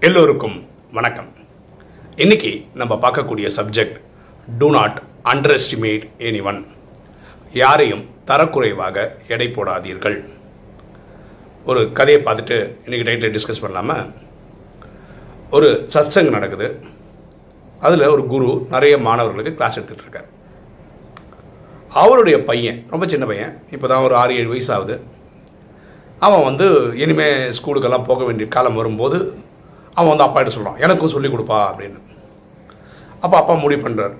எல்லோருக்கும் வணக்கம். இன்னைக்கு நம்ம பார்க்கக்கூடிய subject do not underestimate anyone யாரையும் தரக்குறைவாக எடை போடாதீர்கள். ஒரு கதையை பார்த்துட்டு இன்னைக்கு டைட்டில் டிஸ்கஸ் பண்ணலாமா? ஒரு சத்சங் நடக்குது. அதில் ஒரு குரு நிறைய மாணவர்களுக்கு கிளாஸ் எடுத்துகிட்டு இருக்கார். அவருடைய பையன் ரொம்ப சின்ன பையன் இப்போ தான் ஒரு ஆறு ஏழு வயசு ஆகுது. அவன் வந்து இனிமேல் ஸ்கூலுக்கெல்லாம் போக வேண்டிய காலம் வரும்போது அவன் வந்து அப்பா கிட்ட சொல்கிறான் எனக்கும் சொல்லிக் கொடுப்பா அப்படின்னு. அப்போ அப்பா முடிவு பண்ணுறாரு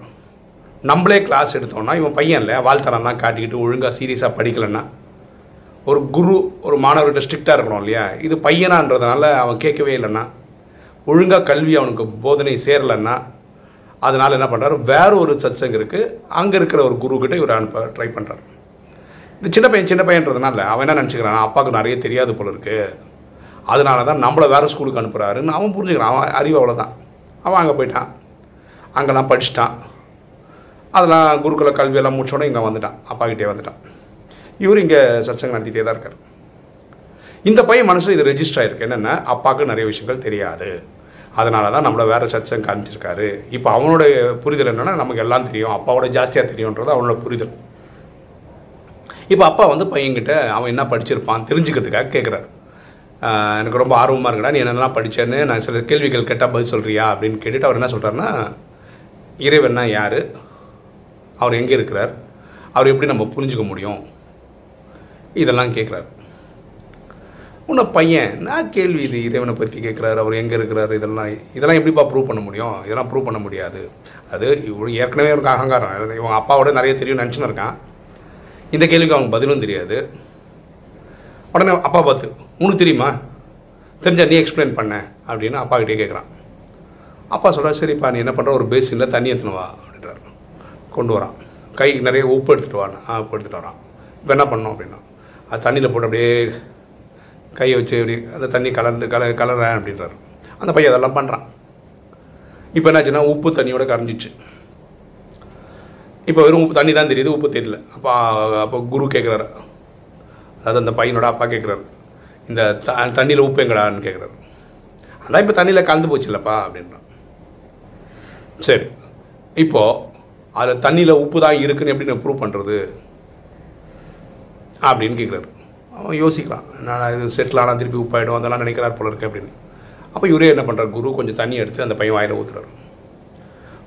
நம்மளே கிளாஸ் எடுத்தோம்னா இவன் பையன் இல்லை வாழ்த்தனம்லாம் காட்டிக்கிட்டு ஒழுங்காக சீரியஸாக படிக்கலைன்னா ஒரு குரு ஒரு மாணவர்கிட்ட ஸ்ட்ரிக்டாக இருக்கணும் இல்லையா? இது பையனான்றதுனால அவன் கேட்கவே இல்லைன்னா ஒழுங்காக கல்வி அவனுக்கு போதனை சேரலைன்னா அதனால் என்ன பண்ணுறாரு வேற ஒரு சச்சங்க இருக்குது அங்கே இருக்கிற ஒரு குரு இவர் அனுப்ப ட்ரை பண்ணுறாரு இந்த சின்ன பையன் சின்ன பையன்றதுனால அவன் என்ன நினச்சிக்கிறான் அப்பாவுக்கு நிறைய தெரியாது போல இருக்குது அதனால தான் நம்மளை வேறு ஸ்கூலுக்கு அனுப்புகிறாருன்னு அவன் புரிஞ்சுக்கிறான். அவன் அறிவு அவ்வளோதான் அவன் அங்கே போயிட்டான். அங்கெல்லாம் படிச்சிட்டான். அதெல்லாம் குருகுல கல்வியெல்லாம் முடிச்சோடனே இங்கே வந்துட்டான். அப்பாக்கிட்டே வந்துட்டான். இவர் இங்கே சத்சங்கம் நடத்திட்டே தான் இருக்கார். இந்த பையன் மனசில் இது ரெஜிஸ்டர் ஆகிருக்கு என்னென்னா அப்பாவுக்கு நிறைய விஷயங்கள் தெரியாது. அதனால தான் நம்மளை வேறு சத்சங்கம் காமிச்சிருக்காரு இப்போ அவனோட புரிதல் என்னென்னா நமக்கு எல்லாம் தெரியும். அப்பாவோட ஜாஸ்தியாக தெரியுன்றது அவனோட புரிதல். இப்போ அப்பா வந்து பையன்கிட்ட அவன் என்ன படிச்சிருப்பான் தெரிஞ்சுக்கிறதுக்காக கேட்குறாரு எனக்கு ரொம்ப ஆர்வமாக இருக்குடா நீ என்னெல்லாம் படித்தேன்னு நான் சில கேள்விகள் கேட்டால் பதில் சொல்கிறியா அப்படின்னு கேட்டுட்டு அவர் என்ன சொல்கிறாருன்னா இறைவன்னா யார்? அவர் எங்கே இருக்கிறார்? அவர் எப்படி நம்ம புரிஞ்சுக்க முடியும்? இதெல்லாம் கேட்குறாரு உன்னை பையன் நான் கேள்வி இது இறைவனை பற்றி கேட்குறாரு அவர் எங்கே இருக்கிறாரு இதெல்லாம் இதெல்லாம் எப்படிப்பா ப்ரூவ் பண்ண முடியும்? இதெல்லாம் ப்ரூவ் பண்ண முடியாது. அது இவரு ஏற்கனவே அவருக்கு அகங்காரம். இவன் அப்பாவோட நிறைய தெரியும் நினச்சின்னு இருக்கான். இந்த கேள்விக்கு அவனுக்கு பதிலும் தெரியாது. உடனே அப்பா பார்த்து உனக்கு தெரியுமா? தெரிஞ்சா நீ எக்ஸ்பிளைன் பண்ண அப்படின்னு அப்பா கிட்டே கேட்குறான் அப்பா சொல்கிறார் சரிப்பா நீ என்ன பண்ணுற ஒரு பேசினில் தண்ணி எடுத்துன்னு வா அப்படின்றாரு. கொண்டு வரான். கைக்கு நிறைய உப்பு எடுத்துகிட்டு வான்னு ஆ உப்பு எடுத்துகிட்டு வரான். இப்போ என்ன பண்ணோம் அப்படின்னா அது தண்ணியில் போட்டு அப்படியே கையை வச்சு அப்படி அந்த தண்ணி கலந்து கல கலறேன் அப்படின்றாரு. அந்த பையன் அதெல்லாம் பண்ணுறான் இப்போ என்னாச்சுன்னா உப்பு தண்ணியோட கரைஞ்சிச்சு. இப்போ வெறும் உப்பு தண்ணி தான் தெரியுது உப்பு தெரியல. அப்போ அப்போ குரு கேட்குறாரு அதாவது அந்த பையனோட அப்பா கேட்குறாரு இந்த த தண்ணியில் உப்பு எங்கடான்னு கேட்குறாரு அதான் இப்போ தண்ணியில் கலந்து போச்சுல்லப்பா அப்படின்றான் சரி. இப்போது அதில் தண்ணியில் உப்பு தான் இருக்குன்னு எப்படி நான் ப்ரூவ் பண்ணுறது அப்படின்னு கேட்குறாரு அவன் யோசிக்கிறான். நான் இது செட்டில் ஆனால் திருப்பி உப்பாயிடும் அதெல்லாம் நினைக்கிறார் போல இருக்கு அப்படின்னு. அப்போ இவரே என்ன பண்ணுறாரு குரு கொஞ்சம் தண்ணி எடுத்து அந்த பையன் வாயில் ஊற்றுறாரு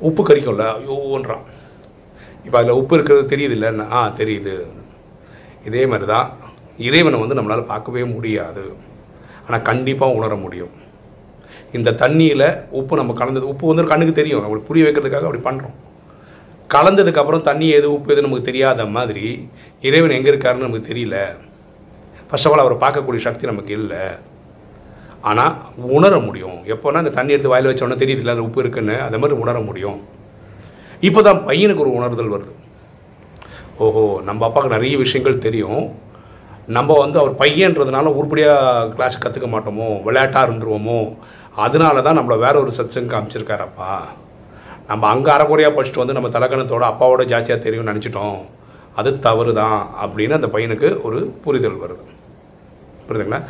உப்பு கறிக்கும்ல ஐயோன்றான். இப்போ அதில் உப்பு இருக்கிறது தெரியுது இல்லைன்னா ஆ தெரியுது. இதே மாதிரி தான் இறைவனை வந்து நம்மளால் பார்க்கவே முடியாது. ஆனால் கண்டிப்பாக உணர முடியும். இந்த தண்ணியில் உப்பு நம்ம கலந்தது உப்பு வந்து கண்ணுக்கு தெரியும். அப்படி புரிய வைக்கிறதுக்காக அப்படி பண்ணுறோம் கலந்ததுக்கப்புறம் தண்ணி எது உப்பு எது நமக்கு தெரியாத மாதிரி இறைவன் எங்கே இருக்காருன்னு நமக்கு தெரியல. ஃபர்ஸ்ட் ஆஃப் ஆல் அவரை பார்க்கக்கூடிய சக்தி நமக்கு இல்லை. ஆனால் உணர முடியும். எப்போனா அந்த தண்ணி எடுத்து வாயில் வச்சோன்னே தெரியுது இல்லை அது உப்பு இருக்குன்னு. அந்த மாதிரி உணர முடியும். இப்போ தான் பையனுக்கு ஒரு உணர்தல் வருது. ஓஹோ நம்ம அப்பாவுக்கு நிறைய விஷயங்கள் தெரியும். நம்ம வந்து அவர் பையன்றதுனால உருப்படியாக கிளாஸ் கற்றுக்க மாட்டோமோ விளையாட்டாக இருந்துருவோமோ அதனால தான் நம்மளை வேற ஒரு சத்சங்க காமிச்சிருக்காரப்பா. நம்ம அங்கே அறக்குறையாக படிச்சுட்டு வந்து நம்ம தலக்கணத்தோட அப்பாவோட ஜாஸ்தியாக தெரியும்னு நினச்சிட்டோம். அது தவறு தான் அப்படின்னு அந்த பையனுக்கு ஒரு புரிதல் வருது. புரியுதுங்களா?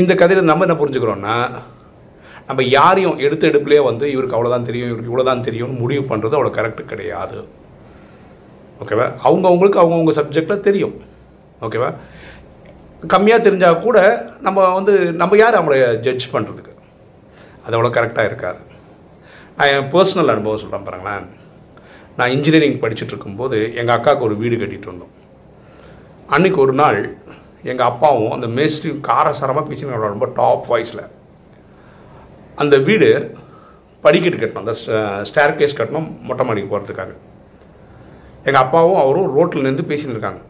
இந்த கதையில் நம்ம என்ன புரிஞ்சுக்கிறோன்னா நம்ம யாரையும் எடுத்த எடுப்புலேயே வந்து இவருக்கு அவ்வளோதான் தெரியும் இவருக்கு இவ்வளோதான் தெரியும்னு முடிவு பண்ணுறது அவ்வளோ கரெக்டு கிடையாது. ஓகேவா அவங்கவுங்களுக்கு அவங்கவுங்க சப்ஜெக்டில் தெரியும். ஓகேவா கம்மியாக தெரிஞ்சால் கூட நம்ம வந்து நம்ம யார் அவங்கள ஜட்ஜ் பண்ணுறதுக்கு அது அவ்வளோ கரெக்டாக இருக்காது. நான் என் பர்சனல் அனுபவம் சொல்கிறேன் பாருங்களேன். நான் இன்ஜினியரிங் படிச்சுட்டு இருக்கும்போது எங்கள் அக்காவுக்கு ஒரு வீடு கட்டிகிட்டு இருந்தோம் அன்றைக்கி ஒரு நாள் எங்கள் அப்பாவும் அந்த மேஸ்திரி காரசாரமாக பேசினாங்க ரொம்ப டாப் வாய்ஸில் அந்த வீடு படிக்கட்டு கட்டணும் அந்த ஸ்டேர் கேஸ் கட்டணும் மொட்டை மாடிக்கு போகிறதுக்காக எங்கள் அப்பாவும் அவரும் ரோட்டில் நின்று பேசின்னு இருக்காங்க.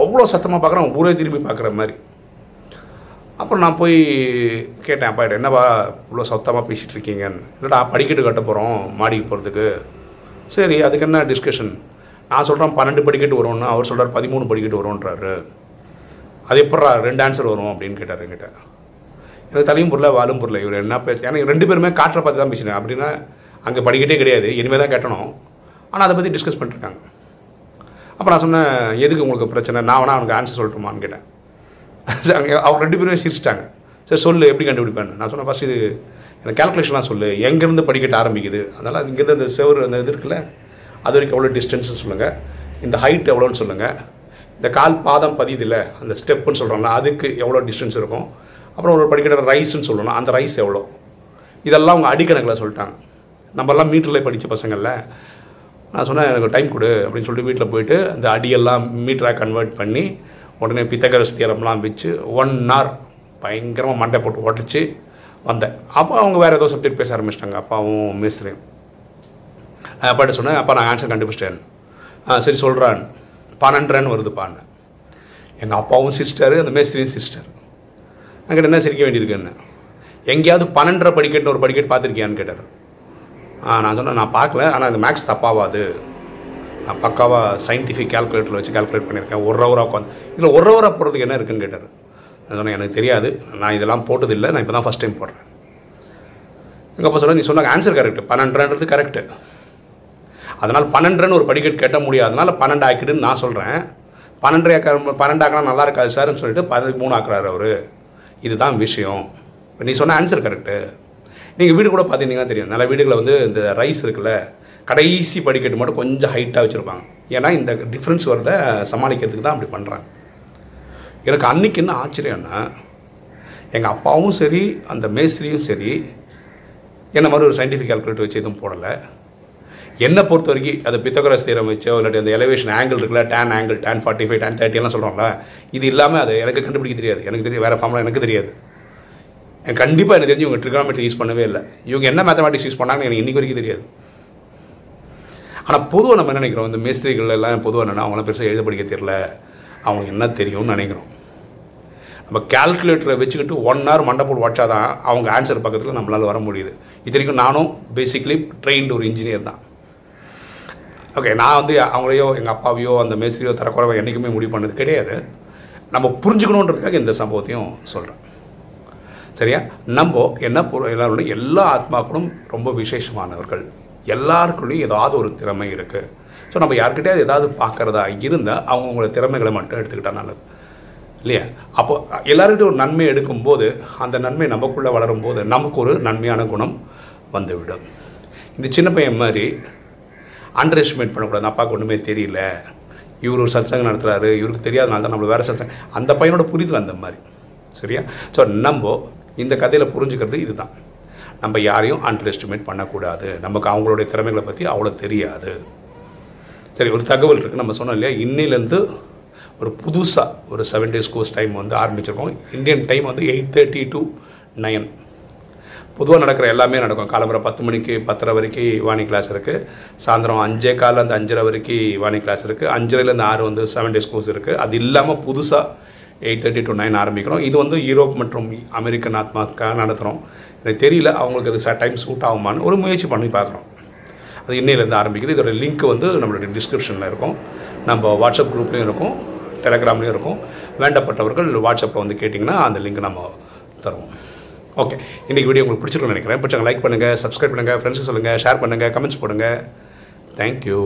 அவ்வளோ சத்தமாக பார்க்குறேன் ஊரே திரும்பி பார்க்குற மாதிரி. அப்புறம் நான் போய் கேட்டேன் அப்பா என்னப்பா இவ்வளோ சத்தமாக பேசிகிட்டு இருக்கீங்கன்னு. இல்லைடா படிக்கட்டு கட்ட போகிறோம் மாடிக்கு போகிறதுக்கு சரி அதுக்கு என்ன டிஸ்கஷன் நான் சொல்கிறேன் பன்னெண்டு படிக்கட்டு வரும்னு. அவர் சொல்கிறார் பதிமூணு படிக்கட்டு வரும்ன்றாரு. அது எப்பட்றா ரெண்டு ஆன்சர் வரும் அப்படின்னு கேட்டார் என்கிட்ட. எனக்கு தலையும் புரியல வாலும் புரியல. இவர் என்ன பேச எனக்கு ரெண்டு பேருமே காற்றை பார்த்து தான் பேசினேன் அப்படின்னா அங்கே படிக்கட்டே கிடையாது. இனிமேல் தான் கட்டணும். ஆனால் அதை பற்றி டிஸ்கஸ் பண்ணிருக்காங்க அப்போ நான் சொன்னேன் எதுக்கு உங்களுக்கு பிரச்சனை? நான் வேணா அவனுக்கு ஆன்சர் சொல்லட்டுமான்னு கேட்டேன். அவங்க அவர் ரெண்டு பேருமே சிரிச்சிட்டாங்க. சரி சொல்லு எப்படி கண்டுபிடிப்பேன்னு? நான் சொன்னேன் ஃபஸ்ட் இது எனக்கு கேல்குலேஷன்லாம் சொல்லு. எங்கேருந்து படிக்கட்டு ஆரம்பிக்குது? அதனால் இங்கேருந்து அந்த செவரு அந்த இது இருக்குல்ல அது வரைக்கும் எவ்வளோ டிஸ்டன்ஸ்னு சொல்லுங்கள் இந்த ஹைட் எவ்வளோன்னு சொல்லுங்கள் இந்த கால் பாதம் பதியுதுல்ல அந்த ஸ்டெப்புன்னு சொல்கிறோம்ல அதுக்கு எவ்வளோ டிஸ்டன்ஸ் இருக்கும்? அப்புறம் ஒரு படிக்கிற ரைஸ்ன்னு சொல்லணும். அந்த ரைஸ் எவ்வளோ இதெல்லாம் அவங்க அடிக்கணக்கில் சொல்லிட்டாங்க. நம்மலாம் மீட்டரில் படித்த பசங்களில் நான் சொன்னேன் எனக்கு டைம் கொடு அப்படின்னு சொல்லிட்டு வீட்டில் போயிட்டு அந்த அடியெல்லாம் மீட்டராக கன்வெர்ட் பண்ணி உடனே பித்தகரஸ் தியரம்லாம் வச்சு ஒன் ஹவர் பயங்கரமாக மண்டை போட்டு உடச்சி வந்தேன். அப்போ அவங்க வேறு ஏதோ சப்ஜெக்ட் பேச ஆரம்பிச்சிட்டாங்க. அப்பாவும் மேஸ்திரியும் நான் அப்பாட்ட சொன்னேன் அப்பா நான் ஆன்சர் கண்டுபிடிச்சிட்டேன். ஆ சரி சொல்கிறான் பன்னெண்டுரன் வருதுப்பான்னு எங்கள் அப்பாவும் சிஸ்டர் அந்த மேஸ்திரியும் சிஸ்டர் அங்கிட்ட என்ன சிரிக்க வேண்டியிருக்குன்னு எங்கேயாவது பன்னெண்டரை படிக்கட்டுன்னு ஒரு படிக்கட்டு பார்த்துருக்கியான்னு கேட்டார். நான் சொன்னேன் நான் பார்க்கல ஆனால் இந்த மேக்ஸ் தப்பாவாது. நான் பக்காவாக சயின்டிஃபிக் கால்குலேட்டரில் வச்சு கால்குலேட் பண்ணியிருக்கேன். ஒரு ஹவராக உட்காந்து இதில் ஒரு ஹவராக போகிறதுக்கு என்ன இருக்குன்னு கேட்டார். நான் சொன்னேன் எனக்கு தெரியாது. நான் இதெல்லாம் போட்டதில்லை. நான் இப்போ தான் ஃபஸ்ட் டைம் போடுறேன். எங்கள் அப்பா சொல்ல நீ சொன்னாங்க ஆன்சர் கரெக்ட் பன்னெண்டுன்றது கரெக்டு அதனால் பன்னெண்டுன்னு ஒரு படிக்கட்டு கட்ட முடியாதனால பன்னெண்டு ஆக்கிடுன்னு நான் சொல்கிறேன் பன்னெண்டு ஆக்க பன்னெண்டு ஆக்கலாம் நல்லா இருக்காது சார்னு சொல்லிட்டு பதிமூணு ஆக்குறாரு அவர். இதுதான் விஷயம். இப்போ நீ சொன்ன ஆன்சர் கரெக்டு நீங்கள் வீடு கூட பார்த்தீங்கன்னா தெரியும். நல்ல வீடுகளை வந்து இந்த ரைஸ் இருக்குல்ல கடைசி படிக்கட்டு மட்டும் கொஞ்சம் ஹைட்டாக வச்சுருப்பாங்க. ஏன்னா இந்த டிஃப்ரென்ஸ் வரத சமாளிக்கிறதுக்கு தான் அப்படி பண்ணுறாங்க எனக்கு அன்னைக்கு என்ன ஆச்சரியம்னா எங்கள் அப்பாவும் சரி அந்த மேஸ்திரியும் சரி என்ன மாதிரி ஒரு சயின்டிஃபிக் கால்குலேட்டர் வச்சு எதுவும் போடலை. என்னை பொறுத்த வரைக்கும் அது பித்தகரஸ் தீரம் வச்சோ இல்லாட்டி அந்த எலவேஷன் ஆங்கிள் இருக்குல்ல tan angle tan forty five tan thirty எல்லாம் சொல்கிறோம்ல இது இல்லாமல் அது எனக்கு கண்டுபிடிக்க தெரியாது. எனக்கு தெரியும் வேறு ஃபார்ம்லாம் எனக்கு தெரியாது. எனக்கு கண்டிப்பாக எனக்கு தெரிஞ்சு இவங்க ட்ரிகனாமெட்ரி யூஸ் பண்ணவே இல்லை. இவங்க என்ன மேத்தமெட்டிக்ஸ் யூஸ் பண்ணாங்கன்னு எனக்கு இன்றைக்கு வரைக்கும் தெரியாது. ஆனால் பொதுவாக நம்ம என்ன நினைக்கிறோம்? இந்த மேஸ்திரிகள் எல்லாம் பொதுவாக என்னென்னா அவங்களாம் பெருசாக எழுத படிக்க தெரியல. அவங்களுக்கு என்ன தெரியும்னு நினைக்கிறோம். நம்ம கால்குலேட்டரை வச்சுக்கிட்டு ஒன் ஹவர் மண்டை போட்டு வச்சா தான் அவங்க ஆன்சர் பக்கத்தில் நம்மளால் வர முடியுது. இத்தனைக்கும் நானும் பேசிக்லி ட்ரெயின்டு ஒரு இன்ஜினியர் தான். ஓகே நான் வந்து அவங்களையோ எங்கள் அப்பாவையோ அந்த மேஸ்திரியோ தரக்குறைவோ என்றைக்குமே முடிவு பண்ணது கிடையாது. நம்ம புரிஞ்சுக்கணுன்றதுக்காக இந்த சம்பவத்தையும் சொல்கிறேன் சரியா? நம்ம என்ன பொருள் எல்லாரோட எல்லா ஆத்மாக்களும் ரொம்ப விசேஷமானவர்கள். எல்லாருக்குள்ளேயும் ஏதாவது ஒரு திறமை இருக்குது ஸோ நம்ம யார்கிட்டயாவது ஏதாவது பார்க்குறதா இருந்தால் அவங்கவுங்களோட திறமைகளை மட்டும் எடுத்துக்கிட்டா நல்லது. இல்லையா? அப்போ எல்லாருக்கிட்டையும் ஒரு நன்மை எடுக்கும்போது அந்த நன்மை நமக்குள்ளே வளரும் போது நமக்கு ஒரு நன்மையான குணம் வந்துவிடும். இந்த சின்ன பையன் மாதிரி அண்டர் எஸ்டிமேட் பண்ணக்கூடாது அப்பாவுக்கு ஒன்றுமே தெரியல. இவர் ஒரு சத்சங்கம் நடத்துகிறாரு இவருக்கு தெரியாதனால தான் நம்மள வேறு சத்சங்கம் அந்த பையனோட புரிதல் அந்த மாதிரி. சரியா? ஸோ நம்ம இந்த கதையில் புரிஞ்சுக்கிறது இதுதான். நம்ம யாரையும் அண்டர் எஸ்டிமேட் பண்ணக்கூடாது. நமக்கு அவங்களுடைய திறமைகளை பற்றி அவ்வளோ தெரியாது. சரி ஒரு தகவல் இருக்குது நம்ம சொன்னோம் இல்லையா? இன்னிலேருந்து ஒரு புதுசாக ஒரு செவன் டேஸ் கோர்ஸ் டைம் வந்து ஆரம்பிச்சிருக்கோம். இந்தியன் டைம் வந்து எயிட் தேர்ட்டி டு நைன் பொதுவாக நடக்கிற எல்லாமே நடக்கும். காலம்புற பத்து மணிக்கு பத்தரை வரைக்கும் வாணி கிளாஸ் இருக்குது சாயந்தரம் அஞ்சே காலேருந்து அஞ்சரை வரைக்கும் வாணி கிளாஸ் இருக்குது அஞ்சரைலேருந்து ஆறு வந்து செவன் டேஸ் கோர்ஸ் இருக்குது அது இல்லாமல் புதுசாக எயிட் தேர்ட்டி டு நைன் ஆரம்பிக்கிறோம். இது வந்து யூரோப் மற்றும் அமெரிக்கன் ஆத்மாக்காக நடத்துகிறோம் எனக்கு தெரியல அவங்களுக்கு அது டைம் சூட் ஆகுமான்னு. ஒரு முயற்சி பண்ணி பார்க்குறோம். அது இன்னையிலேருந்து ஆரம்பிக்குது. இதோட லிங்க் வந்து நம்மளுடைய டிஸ்கிரிப்ஷனில் இருக்கும். நம்ம வாட்ஸ்அப் குரூப்லேயும் இருக்கும். டெலகிராம்லேயும் இருக்கும். வேண்டப்பட்டவர்கள் வாட்ஸ்அப்பில் வந்து கேட்டிங்கன்னா அந்த லிங்க் நம்ம தருவோம். ஓகே இன்றைக்கி வீடியோ உங்களுக்கு பிடிச்சிருக்கும்னு நினைக்கிறேன். பிடிச்சவங்க லைக் பண்ணுங்கள் சப்ஸ்கிரைப் பண்ணுங்கள் ஃப்ரெண்ட்ஸுக்கு சொல்லுங்கள் ஷேர் பண்ணுங்கள் கமெண்ட்ஸ் போடுங்கள் தேங்க்யூ